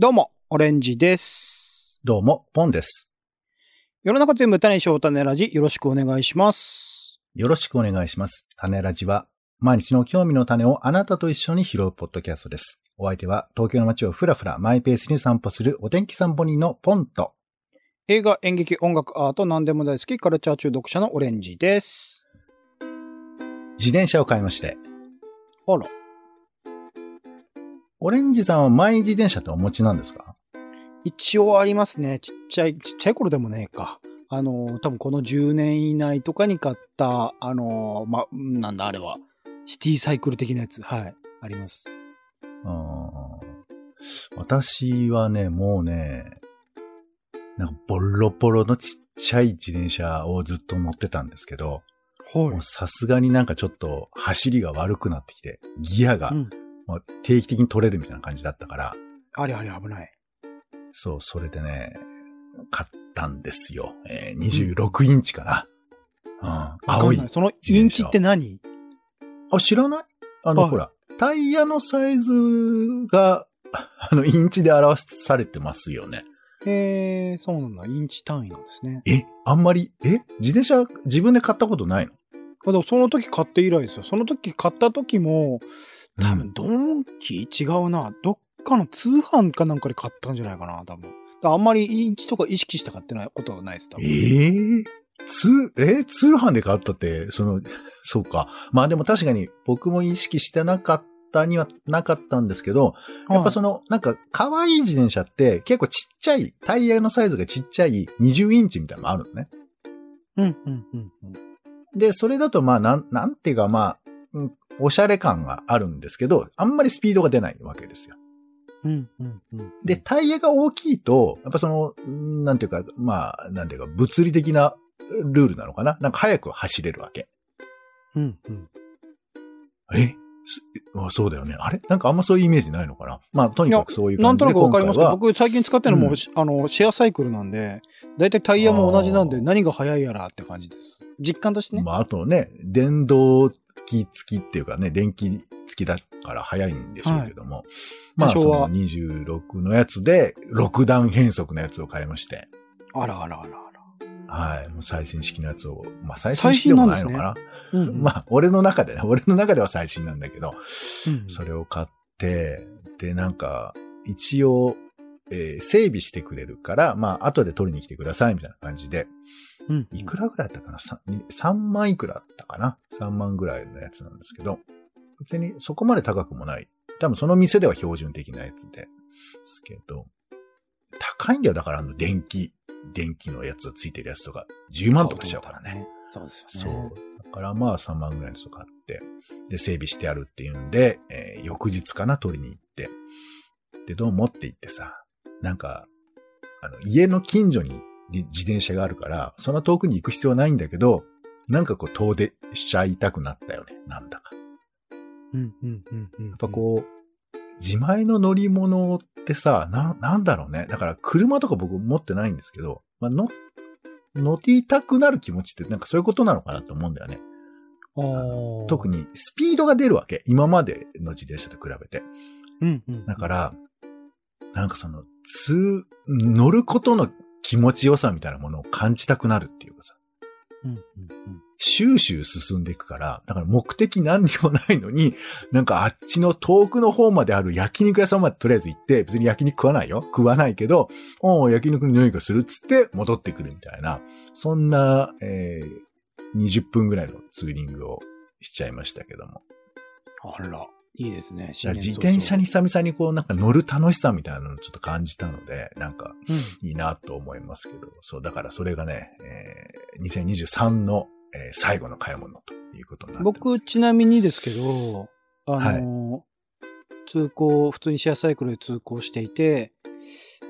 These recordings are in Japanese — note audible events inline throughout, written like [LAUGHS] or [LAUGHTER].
どうも、オレンジです。どうも、ポンです。世の中全部種にしよう種ラジ、よろしくお願いします。よろしくお願いします。種ラジは、毎日の興味の種をあなたと一緒に拾うポッドキャストです。お相手は、東京の街をふらふらマイペースに散歩するお天気散歩人のポンと、映画、演劇、音楽、アート、何でも大好き、カルチャー中毒者のオレンジです。自転車を買いまして、あら。オレンジさんはマイ自転車ってお持ちなんですか？一応ありますね。ちっちゃい、ちっちゃい頃でもねえか。あの、多分この10年以内とかに買った、あの、ま、なんだあれは。シティサイクル的なやつ。はい。あります。うーん私はね、もうね、なんかボロボロのちっちゃい自転車をずっと乗ってたんですけど、さすがになんかちょっと走りが悪くなってきて、ギアがうん。まあ定期的に取れるみたいな感じだったから、あれあれ危ない。そう、それでね、買ったんですよ。えー、26インチかな。うん。わ青い。そのインチって何？あ、知らない？あの、はいほら、タイヤのサイズが、[LAUGHS] あの、インチで表されてますよね。へえ、そうなんだ。インチ単位なんですね。えあんまり、え自転車自分で買ったことないの？あでもその時買って以来ですよ。その時買った時も、多分うんドンキ違うな。どっかの通販かなんかで買ったんじゃないかな、多分。あんまりインチとか意識して買ってないことはないです、多え分。ー？通、え？通販で買ったって、その、そうか。まあでも確かに僕も意識してなかったにはなかったんですけど、やっぱその、なんか、可愛い自転車って結構ちっちゃい、タイヤのサイズがちっちゃい20インチみたいなのがあるのね。うん、うん、うん、うん。で、それだとまあ、なん、なんていうかまあ、うんおしゃれ感があるんですけど、あんまりスピードが出ないわけですよ。うん、うん、うん。で、タイヤが大きいと、やっぱその、んなんていうか、まあ、なんていうか、物理的なルールなのかな？なんか早く走れるわけ。うん、うん。え？そうだよね。あれ？なんかあんまそういうイメージないのかな？まあ、とにかくそういうなんと感じでなくわかりますけど、今回は僕最近使ってるのも、うんあの、シェアサイクルなんで、だいたいタイヤも同じなんで何が速いやらって感じです。実感としてね。まあ、あとね、電動機付きっていうかね、電気付きだから早いんでしょうけども。まあ、多少はその26のやつで、6段変速のやつを買いまして。あらあらあらあら。はい。もう最新式のやつを、まあ、最新式でもないのかな。うん、うん。[LAUGHS] まあ、俺の中でね、[LAUGHS] 俺の中では最新なんだけど、うん、それを買って、で、なんか、一応、えー整備してくれるから、まあ、後で取りに来てください、みたいな感じで、うん。いくらぐらいだったかな？3, ?3 万いくらだったかな ?3 万ぐらいのやつなんですけど、別にそこまで高くもない。多分その店では標準的なやつで。ですけど、高いんだよ。だからあの電気、電気のやつついてるやつとか、10万とかしちゃうからね。。そうですそよね。う。だからまあ3万ぐらいのやつを買って、で、整備してあるっていうんで、えー翌日かな取りに行って、で、どうもって言ってさ、なんか、あの、家の近所に自自転車があるから、そんな遠くに行く必要はないんだけど、なんかこう遠出しちゃいたくなったよね。なんだか。うん、うん、うん、うん。ややっぱこう、自前の乗り物ってさ、な、なんだろうね。だから車とか僕持ってないんですけど、まあ、乗、乗りたくなる気持ちってなんかそういうことなのかなと思うんだよね。うん、特にスピードが出るわけ。今までの自転車と比べて。うん、うん。だから、なんかその、通、乗ることの気持ちよさみたいなものを感じたくなるっていうかさ、うん、うん、シューシュー進んでいくから、だから目的何にもないのに、なんかあっちの遠くの方まである焼肉屋さんまでとりあえず行って、別に焼肉食わないよ。食わないけど、おう焼肉の匂いがするっつって戻ってくるみたいな、そんな、えー、20分ぐらいのツーリングをしちゃいましたけども。あら、いいですね。自転車に久々にこうなんか乗る楽しさみたいなのをちょっと感じたので、なんかうん。いいなと思いますけど、そう、だからそれがね、えー、2023の、えー最後の買い物ということになってます。僕、ちなみにですけど、あの、通行、普通にシェアサイクルで通行していて、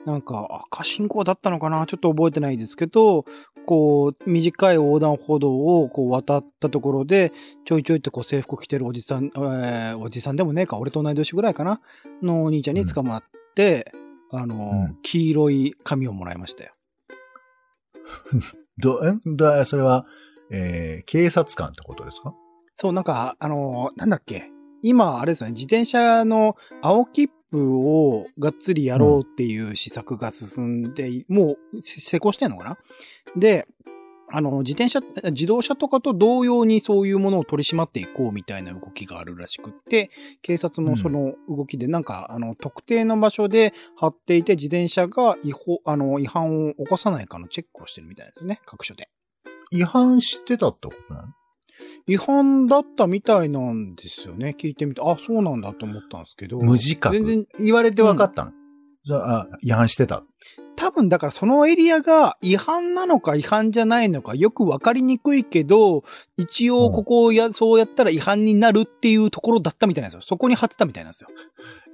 なんか赤信号だったのかな？ちょっと覚えてないですけど、こう、短い横断歩道をこう渡ったところで、ちょいちょいってこう制服着てるおじさん、えーおじさんでもねえか、俺と同い年ぐらいかな？のお兄ちゃんに捕まって、あの、うん。黄色い紙をもらいましたよ。[LAUGHS] ど、え？だ、それは、えー、警察官ってことですか？そう、なんか、あの、なんだっけ？今、あれですよね、自転車の青切プをがっつりやろうっていう施策が進んで、もう施行してんのかな？で、あの、自転車、自動車とかと同様にそういうものを取り締まっていこうみたいな動きがあるらしくって、警察もその動きでなんか、あの、特定の場所で貼っていて自転車が違法、あの、違反を起こさないかのチェックをしてるみたいですよね、各所で。違反してたってことなの？違反だったみたいなんですよね。聞いてみて、あ、そうなんだと思ったんですけど。無自覚全然、言われて分かったの、じゃあ、あ違反してた？多分だからそのエリアが違反なのか違反じゃないのかよくわかりにくいけど、一応ここをや、そうやったら違反になるっていうところだったみたいなんですよ。そこに貼ってたみたいなんですよ。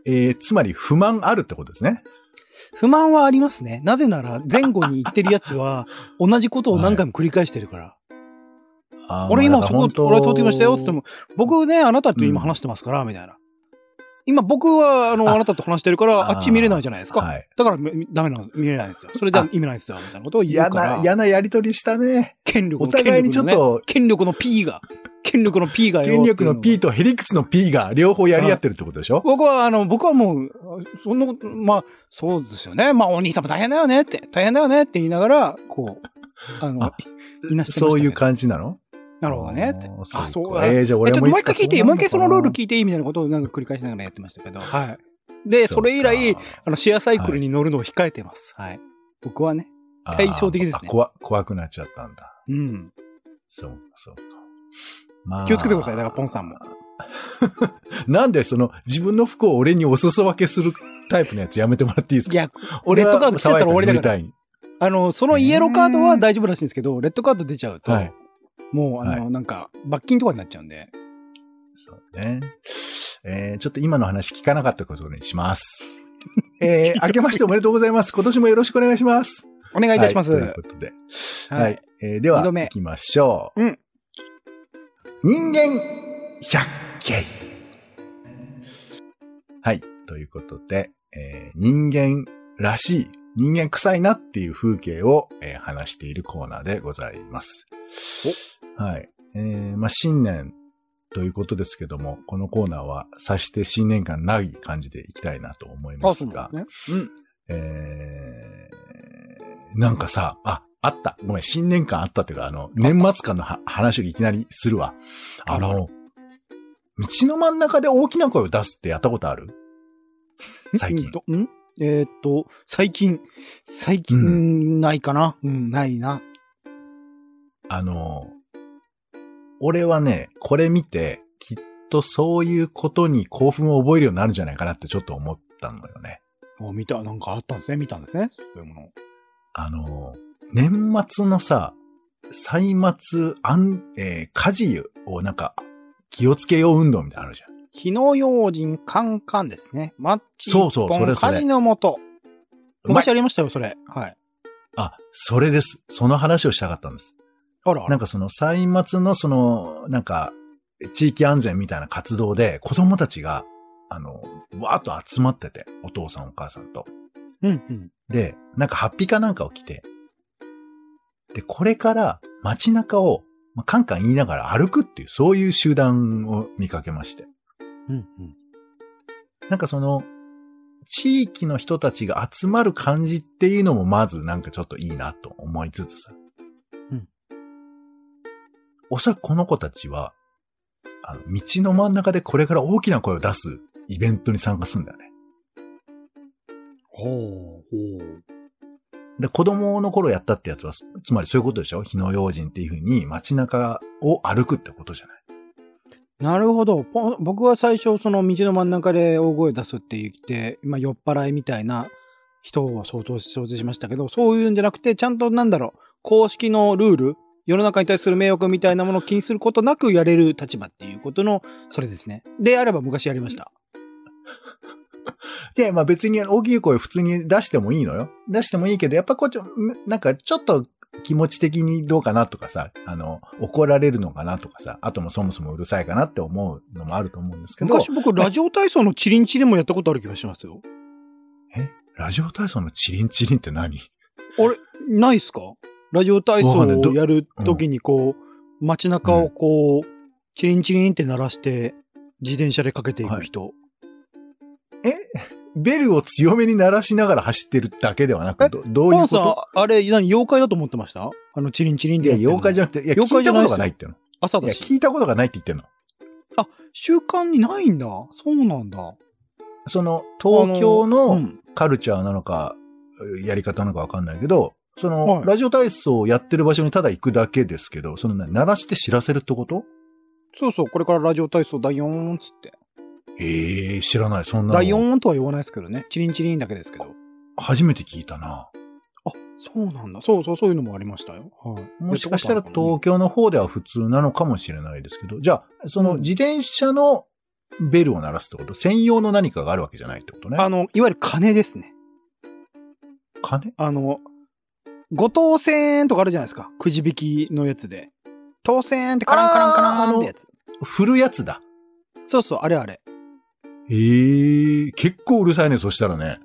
えー、つまり不満あるってことですね？不満はありますね。なぜなら前後に言ってるやつは同じことを何回も繰り返してるから。あー俺今そこ、俺通ってきましたよって言っても、僕ね、あなたと今話してますから、みたいな。今僕は、あの、ああなたと話してるから、あっち見れないじゃないですか。はい。だから、みダメなんです。見れないんですよ。それじゃあ意味ないですよ、みたいなことを言嫌うから。な、嫌なやりとりしたね。権力のお互いにちょっと、権力の P が、権力の P がよ権力の P と。とヘリクツの P が両方やり合ってるってことでしょ？僕は、あの、僕はもう、そんなこと、まあ、そうですよね。まあ、お兄さんも大変だよねって、大変だよねって言いながら、こう、あのあ、いなしてましたけどそういう感じなの？なるほどね。あ、あそうだ。えー、じゃあえちょっと俺ももう一回聞いていいもう一回そのルールい聞いていいみたいなことをなんか繰り返しながらやってましたけど。はい。で、それ以来、あの、シェアサイクルに乗るのを控えてます。はい。僕はね。対照的ですね怖、怖くなっちゃったんだ。うん。そうか、そうか。まあ気をつけてくださいだからポンさんも。[LAUGHS] なんでその自分の服を俺にお裾分けするタイプのやつやめてもらっていいですか？いや、レッドカード来ちゃったら終わりだからら。あの、そのイエローカードは大丈夫らしいんですけど、レッドカード出ちゃうと、はい。もう、あの、はなんか、罰金とかになっちゃうんで。そうね。えー、ちょっと今の話聞かなかったことにします。[LAUGHS] えー、明けましておめでとうございます。今年もよろしくお願いします。お願いいたします。は、はいいということで。ははいい。えーでは、行きましょう。うん。人間百景。はい。ということで、えー人間らしい、人間臭いなっていう風景を、えー話しているコーナーでございます。はい。えーまあ、新年ということですけども、このコーナーは、さして新年間ない感じでいきたいなと思いまあ、すがそうなん、ですね。うん。えー、なんかさ、あ、あった。ごめん、新年間あったっていうか、あの、年末間のは話をいきなりするわ。あの、道の真ん中で大きな声を出すってやったことある？最近うん。えーっと、最近、最近、うないかな？うん、ないな。あの、俺はね、これ見て、きっとそういうことに興奮を覚えるようになるんじゃないかなってちょっと思ったのよね。あ、見た、なんかあったんですね。見たんですね。そういうもの。あの、年末のさ、歳末、あん、えー火事をなんか、気をつけよう運動みたいなのあるじゃん。火の用心カンカンですね。マッチそうそうそれそれ火事のもと。昔ありましたよ、それ。はい。あ、それです。その話をしたかったんです。あら。なんかその歳末のその、なんか、地域安全みたいな活動で子供たちが、あの、わーっと集まってて、お父さんお母さんと。うんうん。で、なんかハッピーかなんかを着て、で、これから街中を、まあ、カンカン言いながら歩くっていう、そういう集団を見かけまして。うんうん。なんかその、地域の人たちが集まる感じっていうのもまずなんかちょっといいなと思いつつさ。うん。おそらくこの子たちは、あの、道の真ん中でこれから大きな声を出すイベントに参加するんだよね。ほう、ほう。で、子供の頃やったってやつは、つまりそういうことでしょ？火の用心っていう風に街中を歩くってことじゃない？なるほど。ぽ僕は最初、その道の真ん中で大声出すって言って、今酔っ払いみたいな人を相当想像しましたけど、そういうんじゃなくて、ちゃんとなんだろう、公式のルール、世の中に対する迷惑みたいなものを気にすることなくやれる立場っていうことの、それですね。であれば昔やりました。[LAUGHS] で、まあ別に大きい声普通に出してもいいのよ。出してもいいけど、やっぱこうちょ、なんかちょっと気持ち的にどうかなとかさ、あの、怒られるのかなとかさ、あともそもそもうるさいかなって思うのもあると思うんですけど、昔僕、ラジオ体操のチリンチリンもやったことある気がしますよ。え？ラジオ体操のチリンチリンって何？あれ、ないっすか？ラジオ体操をやるときにこう、街中をこう、チリンチリンって鳴らして、自転車でかけていく人。え？ベルを強めに鳴らしながら走ってるだけではなく、え？どどういうこパンさん、あれ、何、妖怪だと思ってました？あの、チリンチリンといや、でやって。妖怪じゃなくて、いや、妖聞いたこ怪じゃないですよとがないっての。いや、朝だし。聞いたことがないって言ってんの。習慣にないんだ。そうなんだ。その、東京うのんカルチャーなのか、やり方なのかわかんないけど、その、はいラジオ体操をやってる場所にただ行くだけですけど、その、な鳴らして知らせるってこと？そうそう、これからラジオ体操第4つって。ええ知らない。そんなの。第4とは言わないですけどね。チリンチリンだけですけど。初めて聞いたな。あ、そうなんだ。そうそう、そういうのもありましたよ。はい。もしかしたら東京の方では普通なのかもしれないですけど、じゃあ、そのうん自転車のベルを鳴らすってこと？専用の何かがあるわけじゃないってことね。あの、いわゆる鐘ですね。金あの、五等線とかあるじゃないですか。くじ引きのやつで。当選ってカランカランカランってやつ。振るやつだ。そうそう、あれあれ。ええ結構うるさいね、そしたらね。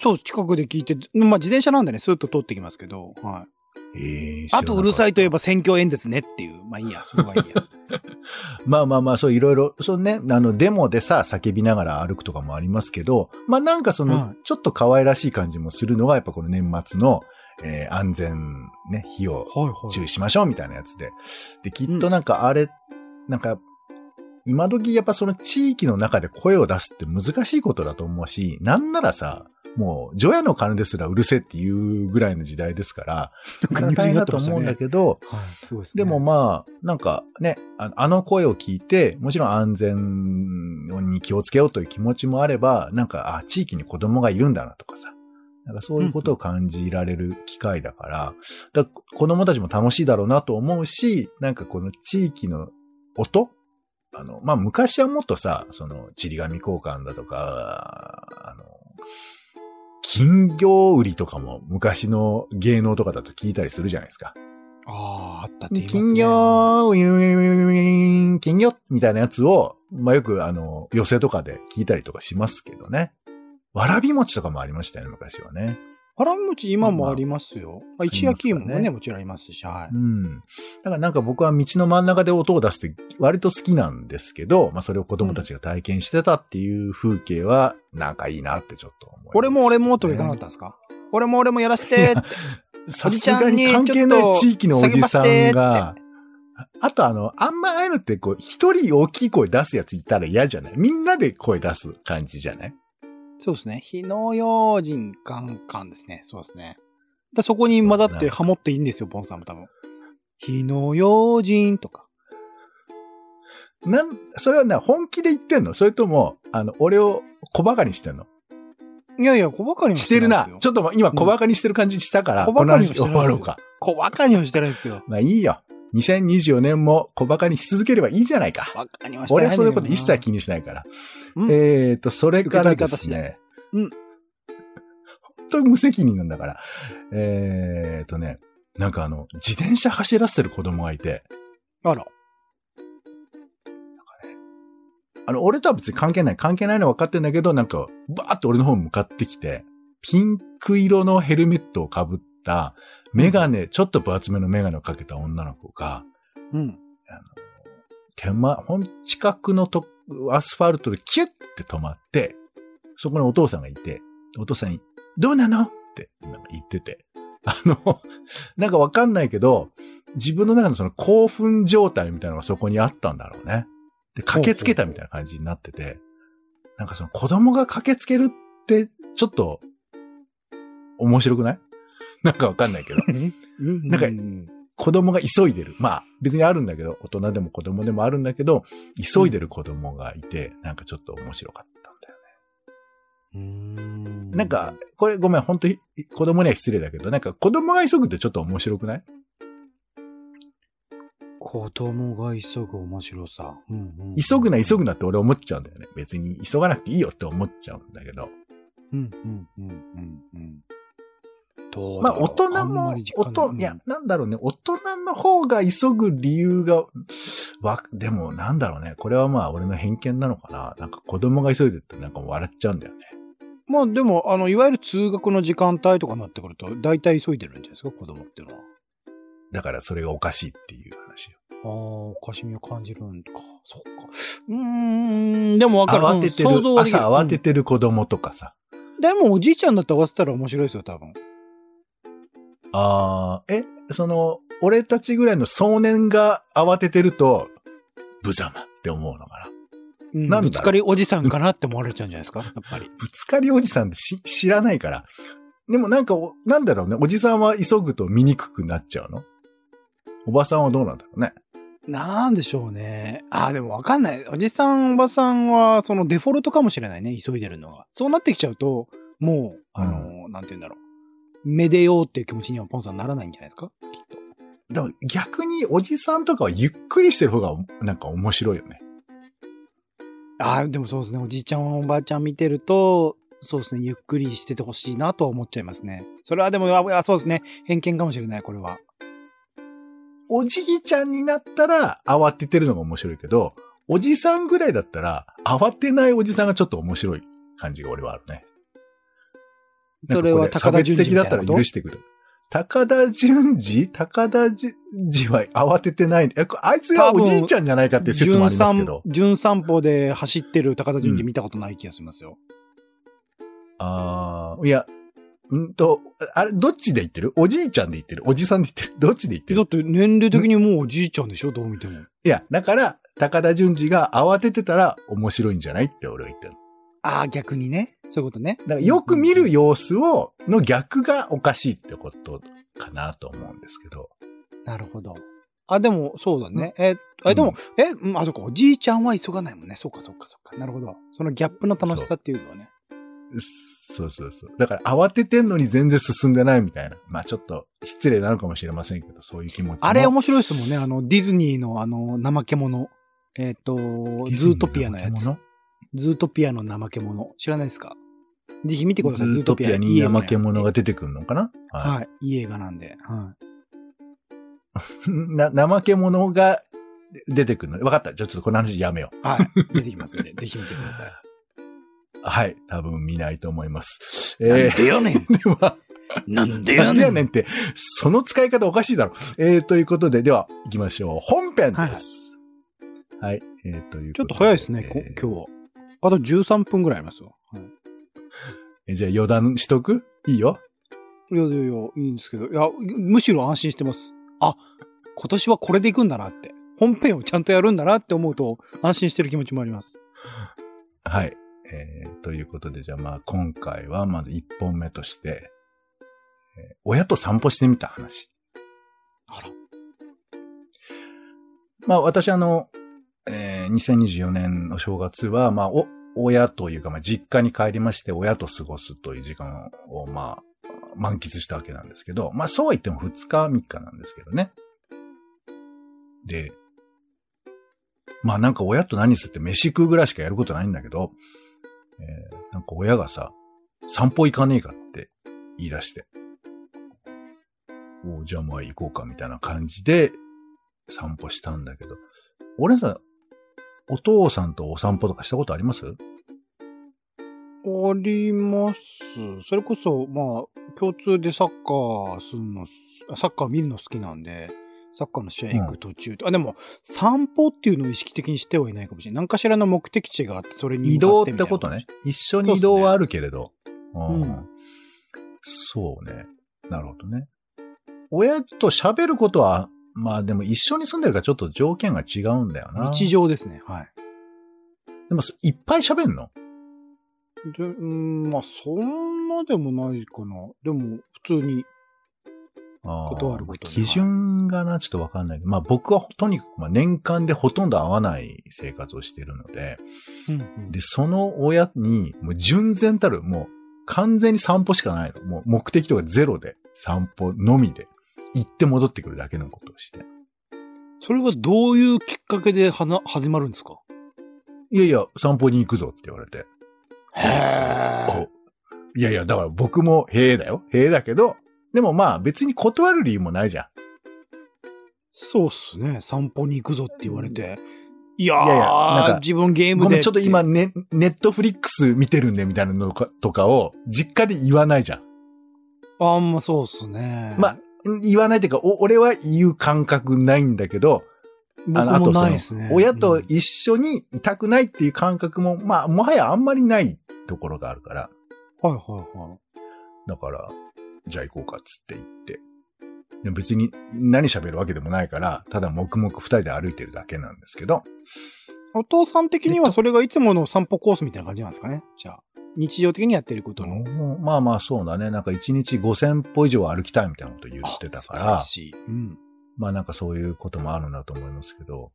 そう、近くで聞いて、まあ自転車なんでね、スーッと通ってきますけど、はい。ええあとうるさいといえば。ば選挙演説ねっていう。まあいいや、そこはいいや。[LAUGHS] まあまあまあ、そういろいろ、そうね、あの、デモでさ、叫びながら歩くとかもありますけど、まあなんかその、はいちょっと可愛らしい感じもするのが、やっぱこの年末の、えー安全、ね、費用はいは注意しましょうみたいなやつで。で、きっとなんかあれ、なんか、今時やっぱその地域の中で声を出すって難しいことだと思うし、なんならさ、もう、除夜の鐘ですらうるせえっていうぐらいの時代ですから、大変だと思うんだけど、はい、ですね。でもまあ、なんかね、ああの声を聞いて、もちろん安全に気をつけようという気持ちもあれば、なんか、あ、地域に子供がいるんだなとかさ、なんかそういうことを感じられる機会だから、だから子供たちも楽しいだろうなと思うし、なんかこの地域の音あの、まあ、昔はもっとさ、その、ちり紙交換だとか、あの、金魚売りとかも昔の芸能とかだと聞いたりするじゃないですか。ああ、あったって言いますね。金魚、ウィンウィンウィンウィン、金魚みたいなやつを、まあ、よくあの、寄席とかで聞いたりとかしますけどね。わらび餅とかもありましたよね、昔はね。わらび餅今もありますよ。まあ、石焼き芋もね、ねもちろんありますし、はい。うん。だからなんか僕は道の真ん中で音を出すって割と好きなんですけど、まあそれを子供たちが体験してたっていう風景は、なんかいいなってちょっと思います、俺も俺もとかいかなかったんですか？俺も俺もやらせてって。[LAUGHS] さすがに関係ない地域のおじさんが、あとあの、あんまああいうのってこう、一人大きい声出すやついたら嫌じゃない？みんなで声出す感じじゃない？そうですね。火の用心カンカンですね。そうですね。だそこに混ざってハモっていいんですよ、ポンさんも多分。火の用心とか。なん、それはね、本気で言ってんの？それとも、あの、俺を小馬鹿にしてんの？いやいや、小馬鹿にはしてるな。ちょっっと今小馬鹿にしてる感じしたから、うんこの話終わろうか。小馬鹿にはしてないですよ。まあいいよ。2024年も小馬鹿にし続ければいいじゃないか。小馬鹿にはしてない俺はそういうこと一切気気にしないから。うんえーと、それからですね。うん。本当に無責任なんだから。えーとね、なんかあの、自転車走らせてる子供がいて、あら。あの、俺とは別に関係ない。関係ないのは分かってんだけど、なんか、バーって俺の方に向かってきて、ピンク色のヘルメットをかぶった、メガネ、ちょっと分厚めのメガネをかけた女の子が、うん。手間、ほん、近くのと、アスファルトでキュッて止まって、そこにお父さんがいて、お父さんに、どうなの？って、なんか言ってて。あの、[LAUGHS] なんかわかんないけど、自分の中のその興奮状態みたいなのがそこにあったんだろうね。で、駆けつけたみたいな感じになってて、なんかその子供が駆けつけるって、ちょっと、面白くない？[LAUGHS] なんかわかんないけど。なんかうん子供が急いでる。まあ、別にあるんだけど、大人でも子供でもあるんだけど、急いでる子供がいて、なんかちょっと面白かったんだようーんね。なんか、これごめん、本当に子供には失礼だけど、なんか子供が急ぐってちょっと面白くない？子供が急ぐ面白さ。うんうん急ぐな、急ぐなって俺思っちゃうんだよね。別に急がなくていいよって思っちゃうんだけど。うんうんうんうんうん。まあ、大人もり、実感音、ないいや、なんだろうね、大人の方が急ぐ理由が、わ、でもなんだろうね、これはまあ俺の偏見なのかな。なんか子供が急いでるとなんか笑っちゃうんだよね。まあでも、あの、いわゆる通学の時間帯とかになってくると、大体急いでるんじゃないですか、子供っていうのは。だからそれがおかしいっていう話よ。ああ、おかしみを感じるんか。そっか。うーん、でもわかる。慌ててる朝慌ててる子供とかさ。うんでもおじいちゃんだって合わせたら面白いですよ、多分。ああ、え、その、俺たちぐらいの少年が慌ててると、無様って思うのかな？うん、なんぶつかりおじさんかなって思われちゃうんじゃないですか、[LAUGHS] やっぱり。ぶつかりおじさんってし知らないから。でもなんかお、なんだろうね？おじさんは急ぐと見にくくなっちゃうの？おばさんはどうなんだろうね？なんでしょうね。ああ、でもわかんない。おじさん、おばさんは、そのデフォルトかもしれないね、急いでるのが。そうなってきちゃうと、もう、あの、なんて言うんだろう。めでようっていう気持ちにはポンさんならないんじゃないですか？きっと。でも逆におじさんとかはゆっくりしてる方がなんか面白いよね。ああ、でもそうですね。おじいちゃん、おばあちゃん見てると、そうですね。ゆっくりしててほしいなとは思っちゃいますね。それはでも、ああそうですね。偏見かもしれない、これは。おじいちゃんになったら慌ててるのが面白いけど、おじさんぐらいだったら慌てないおじさんがちょっと面白い感じが俺はあるね。それは高田純次差別的だったら許してくる。高田純次？高田純次は慌ててない。あいつがおじいちゃんじゃないかっていう説もありますけど。純散歩で走ってる高田純次見たことない気がしますよ。ああ、いや、んと、あれ、どっちで言ってる？おじいちゃんで言ってる？おじさんで言ってる？どっちで言ってる？だって年齢的にもうおじいちゃんでしょ？どう見ても。いや、だから、高田純次が慌ててたら面白いんじゃないって俺は言ってる。ああ、逆にね。そういうことね。だからよく見る様子を、の逆がおかしいってことかなと思うんですけど。なるほど。あ、でも、そうだね。え、え、でも、え、うんあ、そっか、おじいちゃんは急がないもんね。そっか、そっか、そっか。なるほど。そのギャップの楽しさっていうのはね。そうそうそう。だから慌ててんのに全然進んでないみたいな。まあちょっと失礼なのかもしれませんけど、そういう気持ちも。あれ面白いですもんね。あの、ディズニーのあの、怠け者。えっ、と、ズートピアのやつ。ズートピアの怠け者。知らないですか？ぜひ見てください。ズートピアに怠け者が出てくるのかな？はい。はい。いい映画なんで。はい。[LAUGHS] な、怠け者が出てくるの？わかった。じゃあちょっとこの話やめよう。はい。出てきますんで、[LAUGHS] ぜひ見てください。はい。多分見ないと思います。なんえでやねんー、[LAUGHS] では、なんでなんでやねんやねんって、その使い方おかしいだろ。えー、ということで、では、行きましょう。本編です。はい。えー、ということで。ちょっと早いですね、こえー今日は。あと13分ぐらいありますよ。はいえじゃあ余談しとく？いいよ。いやいやいや、いいんですけど。いや、むしろ安心してます。あ、今年はこれで行くんだなって。本編をちゃんとやるんだなって思うと、安心してる気持ちもあります。はい。えー、ということで、じゃあまあ今回はまず1本目として、えー親と散歩してみた話。あら。まあ私あの、えー2024年の正月は、まあお、親というか、まあ実家に帰りまして、親と過ごすという時間を、まあ、満喫したわけなんですけど、まあそうは言っても2日3日なんですけどね。で、まあなんか親と何するって飯食うぐらいしかやることないんだけど、えーなんか親がさ、散歩行かねえかって言い出して。おじゃあまあ行こうかみたいな感じで散歩したんだけど、俺さ、お父さんとお散歩とかしたことあります？あります。それこそ、まあ、共通でサッカーするの、サッカー見るの好きなんで、サッカーの試合行く途中、あ、でも、散歩っていうのを意識的にしてはいないかもしれない。何かしらの目的地があって、それに移動ってことね。一緒に移動はあるけれど。うんうんそうね。なるほどね。親と喋ることは、まあでも一緒に住んでるからちょっと条件が違うんだよな。日常ですね。はい。でもいっぱい喋んの？で、うん、まあ、そんなでもないかな。でも、普通に。断ることに基準がな、ちょっとわかんない。まあ僕はとにかくまあ年間でほとんど会わない生活をしているので、うんうんで、その親に、もう純然たる、もう完全に散歩しかないの。もう目的とかゼロで、散歩のみで、行って戻ってくるだけのことをして。それはどういうきっかけではな、始まるんですか？いやいや、散歩に行くぞって言われて。へおいやいや、だから僕も、へえだよ。へえだけど、でもまあ別に断る理由もないじゃん。そうっすね。散歩に行くぞって言われて。いやー、いやいやなんか自分ゲームで。ごめん、ちょっと今、ね、ネットフリックス見てるんでみたいなのかとかを、実家で言わないじゃん。あんまそうっすね。まあ、言わないっていうか、お俺は言う感覚ないんだけど、僕もないですね。親と一緒にいたくないっていう感覚も、まあ、もはやあんまりないところがあるから。はいはいはい。だから、じゃあ行こうかっつって行って。でも別に何喋るわけでもないから、ただ黙々二人で歩いてるだけなんですけど、お父さん的にはそれがいつもの散歩コースみたいな感じなんですかね？じゃあ。日常的にやってることの。まあまあそうだね。なんか1日5000歩以上歩きたいみたいなこと言ってたからしい。うん。まあなんかそういうこともあるんだと思いますけど。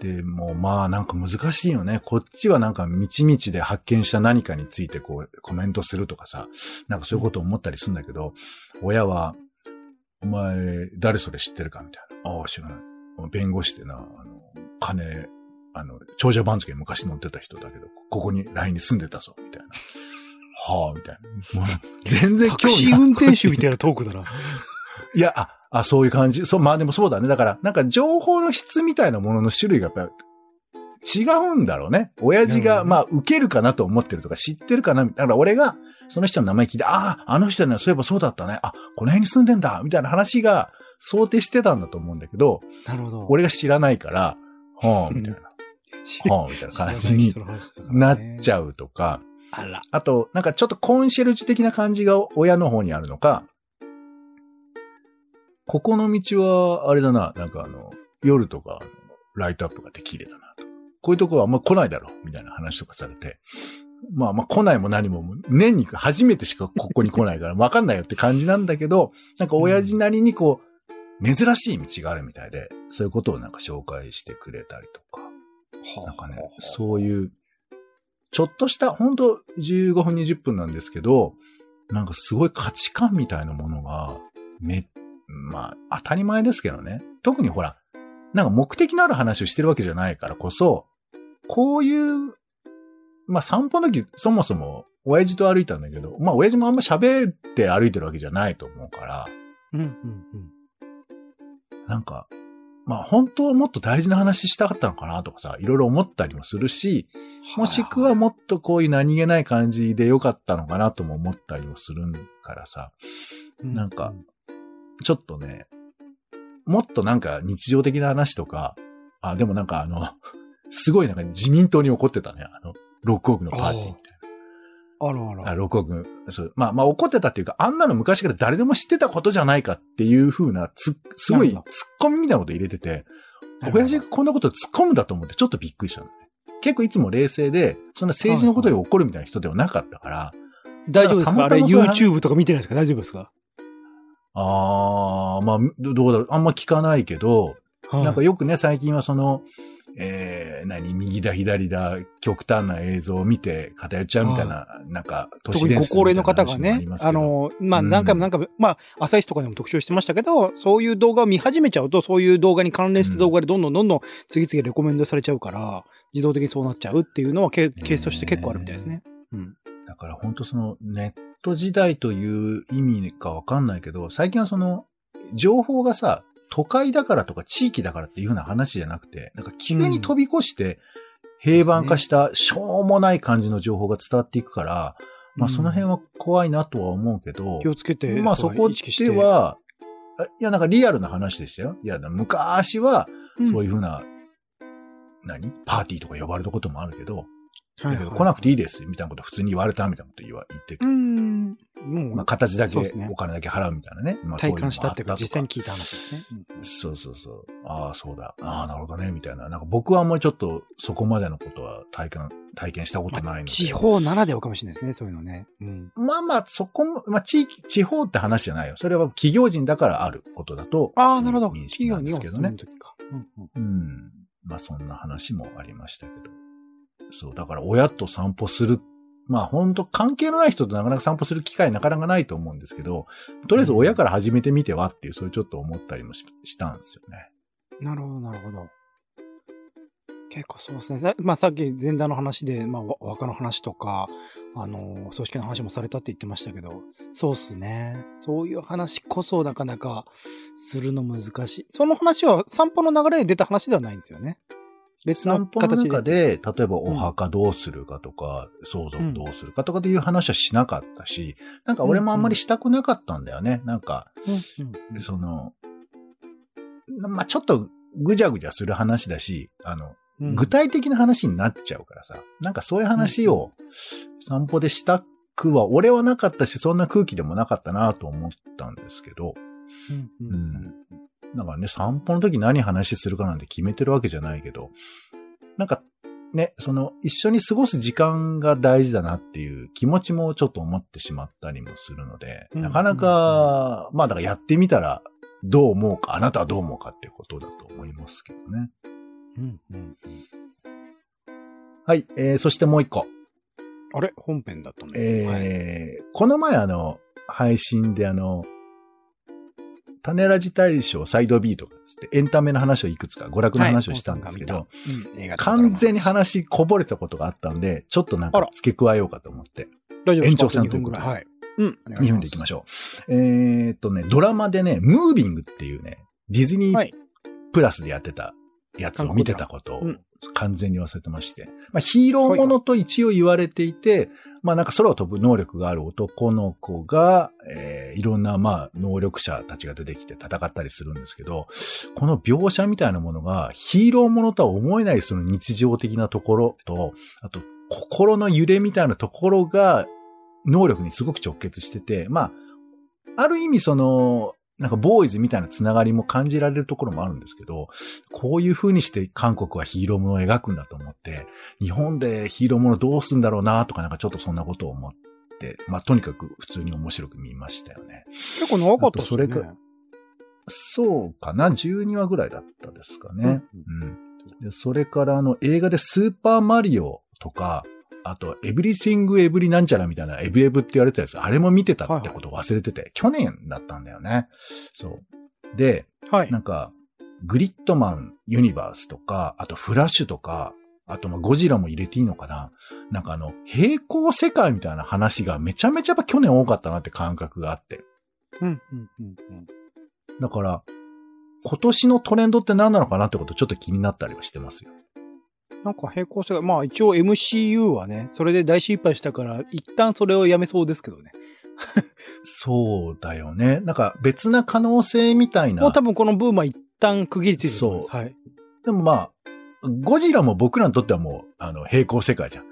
で、もうまあなんか難しいよね。こっちはなんか道々で発見した何かについてこうコメントするとかさ、なんかそういうこと思ったりするんだけど、親は、お前誰それ知ってるかみたいな。ああ、知らない。弁護士でな、あの、金、あの、長者番付に昔乗ってた人だけど、ここに LINE に住んでたぞ、みたいな。はあ、みたいな。もう全然タク興味ないシー運転手みたいなトークだな。いや、あ、あ、そういう感じ。そう、まあでもそうだね。だから、なんか情報の質みたいなものの種類がやっぱ違うんだろうね。親父が、まあ、受けるかなと思ってるとか知ってるかな。だから俺が、その人の名前聞いて、ああ、あの人ね、そういえばそうだったね。あ、この辺に住んでんだ。みたいな話が想定してたんだと思うんだけど、なるほど。俺が知らないから、はあ、みたいな。はあ、[LAUGHS] みたいな感じになっちゃう。とか、あら。あと、なんかちょっとコンシェルジュ的な感じが親の方にあるのか、ここの道は、あれだな、なんかあの、夜とか、ライトアップができれだなと。こういうとこはあんま来ないだろ、みたいな話とかされて。まあまあ来ないも何も、年に初めてしかここに来ないから [LAUGHS] わかんないよって感じなんだけど、なんか親父なりにこう、珍しい道があるみたいで、そういうことをなんか紹介してくれたりとか。なんかね、そういう、ちょっとした、ほんと15分20分なんですけど、なんかすごい価値観みたいなものが、め、まあ、当たり前ですけどね。特にほら、なんか目的のある話をしてるわけじゃないからこそ、こういう、まあ散歩の時、そもそも、親父と歩いたんだけど、まあ親父もあんま喋って歩いてるわけじゃないと思うから、うんうんうん。なんか、まあ本当はもっと大事な話したかったのかなとかさ、いろいろ思ったりもするし、もしくはもっとこういう何気ない感じでよかったのかなとも思ったりもするからさ、なんかちょっとね、もっとなんか日常的な話とか、あ、でもなんかあの、すごいなんか自民党に怒ってたね、あの、6億のパーティーみたいあらあな。ら。あ6億、そう、まあまあ怒ってたっていうか、あんなの昔から誰でも知ってたことじゃないかっていう風な、つ、すごい突っ込みみたいなこと入れてて、親父がこんなこと突っ込むんだと思ってちょっとびっくりしたのね。結構いつも冷静で、そんな政治のことで怒るみたいな人ではなかったから、大丈夫ですか？あれ YouTube とか見てないですか？大丈夫ですか？あー、まあ、どどうだろう。あんま聞かないけど、はいなんかよくね、最近はその、えー、何、右だ左だ、極端な映像を見て偏っちゃうみたいな、なんか、都市ご高齢の方がねあの、まあうん何回も何回も、まあ、朝日とかでも特集してましたけど、そういう動画を見始めちゃうと、そういう動画に関連した動画でどんどんどんどん次々レコメンドされちゃうから、自動的にそうなっちゃうっていうのはケケースとして結構あるみたいですね。うん。だから本当そのネット時代という意味かわかんないけど、最近はその情報がさ、都会だからとか地域だからっていうような話じゃなくて、なんか急に飛び越して平板化したしょうもない感じの情報が伝わっていくから、まあその辺は怖いなとは思うけど、気をつけて、まあそこで、は、あいやなんかリアルな話でしたよ。いや昔はうん。そういうふうな、何？パーティーとか呼ばれたこともあるけど、はいだけど来なくていいです、みたいなこと普通に言われたみたいなこと言わ言っててうん。もう、まあ、形だけねお金だけ払うみたいなね。まあ、そういうのも体感したっていうか、実際に聞いた話ですね。うんそうそうそう。ああ、そうだ。ああ、なるほどね、みたいな。なんか僕はあんまりちょっとそこまでのことは体感、体験したことないので。まあ地方ならではかもしれないですね、そういうのね。うん。まあまあ、そこも、まあ地域、地方って話じゃないよ。それは企業人だからあることだと。ああ、なるほど。認識なん企業にはですけどねその。時か。うんうんうん。まあそんな話もありましたけど。そう、だから親と散歩する。まあ本当関係のない人となかなか散歩する機会なかなかないと思うんですけど、とりあえず親から始めてみてはっていう、そういうちょっと思ったりもしたんですよね。なるほど、なるほど。結構そうですね。まあさっき前座の話で、まあ若の話とか、あのー、組織の話もされたって言ってましたけど、そうっすね。そういう話こそなかなかするの難しい。その話は散歩の流れで出た話ではないんですよね。別の形で。中で、例えばお墓どうするかとか、相続どうするかとかという話はしなかったし、なんか俺もあんまりしたくなかったんだよね。なんか、うんうんうん。その、まあ、ちょっとぐじゃぐじゃする話だし、あの、うん。具体的な話になっちゃうからさ、なんかそういう話を散歩でしたくは、俺はなかったし、そんな空気でもなかったなと思ったんですけど、うん。うんうんだからね、散歩の時何話するかなんて決めてるわけじゃないけど、なんか、ね、その、一緒に過ごす時間が大事だなっていう気持ちもちょっと思ってしまったりもするので、うんなかなか、まあだからやってみたら、どう思うか、あなたはどう思うかっていうことだと思いますけどね。うんうんはい、えー、そしてもう一個。あれ？本編だったね。はいえーこの前あの、配信であの、種ラジ大賞サイド B とかつってエンタメの話をいくつか娯楽の話をしたんですけど、はい完全に話こぼれたことがあったんで、ちょっとなんあから付け加えようかと思って。大丈夫延長戦2分ぐらい。はい。うん。2分でいきましょう。えーっとね、ドラマでね、ムービングっていうね、ディズニーはい。プラスでやってたやつを見てたことをうん完全に忘れてまして。まあ、ヒーローものと一応言われていて、まあなんか空を飛ぶ能力がある男の子が、えーいろんなまあ能力者たちが出てきて戦ったりするんですけど、この描写みたいなものがヒーローものとは思えないその日常的なところと、あと心の揺れみたいなところが能力にすごく直結してて、まあ、ある意味その、なんかボーイズみたいなつながりも感じられるところもあるんですけど、こういう風にして韓国はヒーローものを描くんだと思って、日本でヒーローものどうすんだろうなとかなんかちょっとそんなことを思って、まあとにかく普通に面白く見ましたよね。結構長かったですよね。それかそうかな ?12 話ぐらいだったですかね。うん。でそれからあの映画でスーパーマリオとか、あと、エブリシング・エブリなんちゃらみたいな、エブエブって言われてたやつ、あれも見てたってことを忘れてて、去年だったんだよね。そう。で、はい。なんか、グリッドマン・ユニバースとか、あとフラッシュとか、あとまあゴジラも入れていいのかななんかあの、平行世界みたいな話がめちゃめちゃやっぱ去年多かったなって感覚があって。うんうんうんうん。だから、今年のトレンドって何なのかなってことちょっと気になったりはしてますよ。なんか平行世界、まあ一応 MCU はね、それで大失敗したから、一旦それをやめそうですけどね。そうだよね。なんか別な可能性みたいな。もう多分このブームは一旦区切りついてる。そうはい。でもまあ、ゴジラも僕らにとってはもう、あの、平行世界じゃん。ね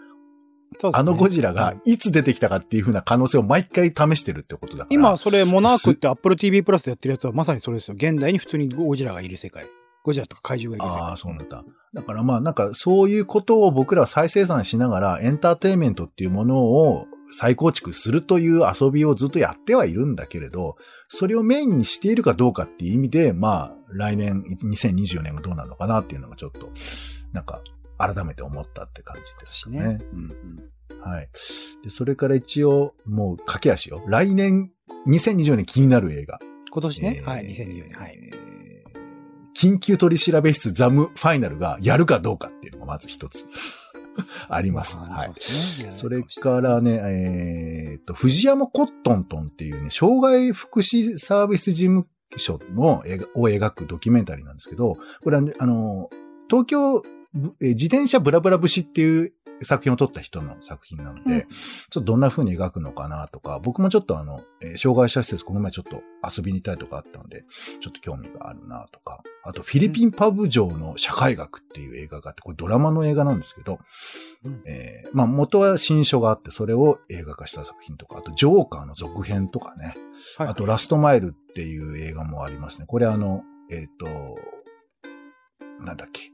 あのゴジラがいつ出てきたかっていう風な可能性を毎回試してるってことだから。今、それ、モナークって Apple TV プラスでやってるやつはまさにそれですよ。現代に普通にゴジラがいる世界。ゴジラとか怪獣がいる世界。ああ、そうなんだ。だからまあなんかそういうことを僕らは再生産しながらエンターテインメントっていうものを再構築するという遊びをずっとやってはいるんだけれど、それをメインにしているかどうかっていう意味で、まあ来年、2024年がどうなるのかなっていうのがちょっと、なんか改めて思ったって感じですね。ね。うんうん。はい。で、それから一応もう駆け足よ。来年、2024年気になる映画。今年ね。えーはい、2024年。はい。緊急取調べ室ザムファイナルがやるかどうかっていうのがまず一つ。[LAUGHS] あります。はい。あそれからね、えーっと、藤山コットントンっていうね、障害福祉サービス事務所のを描くドキュメンタリーなんですけど、これはね、あの、東京、自転車ブラブラ節っていう作品を撮った人の作品なので、うん。ちょっとどんな風に描くのかなとか、僕もちょっとあの、えー障害者施設この前ちょっと遊びに行ったりとかあったので、ちょっと興味があるなとか、あとフィリピンパブ城の社会学っていう映画があって、これドラマの映画なんですけど、うん。えーまあ元は新書があって、それを映画化した作品とか、あとジョーカーの続編とかね、はい。あとラストマイルっていう映画もありますね。これあの、えっ、と、なんだっけ？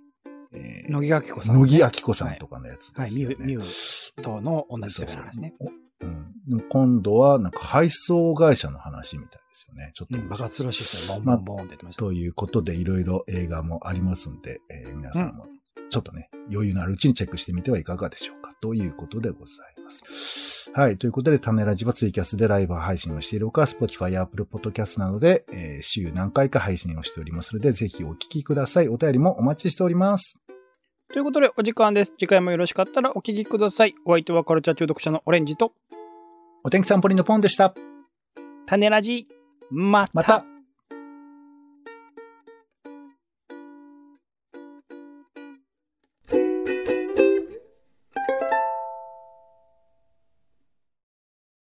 えー乃木明子さん。乃木明子さんとかのやつはい、ですよね。ミュウ、ミュウとの同じ世界の話ね。そうそううん。今度はなんか配送会社の話みたいですよね。ちょっと、うん、爆発らしいですね。ボンボンボンって言ってました。ということでいろいろ映画もありますんで、えー皆さんもちょっとね、余裕のあるうちにチェックしてみてはいかがでしょうか。ということでございます。はい。ということで、種ラジはツイキャスでライブ配信をしているほか、Spotify や Apple Podcast などで、えー週何回か配信をしておりますので、ぜひお聞きください。お便りもお待ちしております。ということで、お時間です。次回もよろしかったらお聞きください。お相手はカルチャー中毒者のオレンジと、お天気サンポリンのポンでした。種ラジ、また。また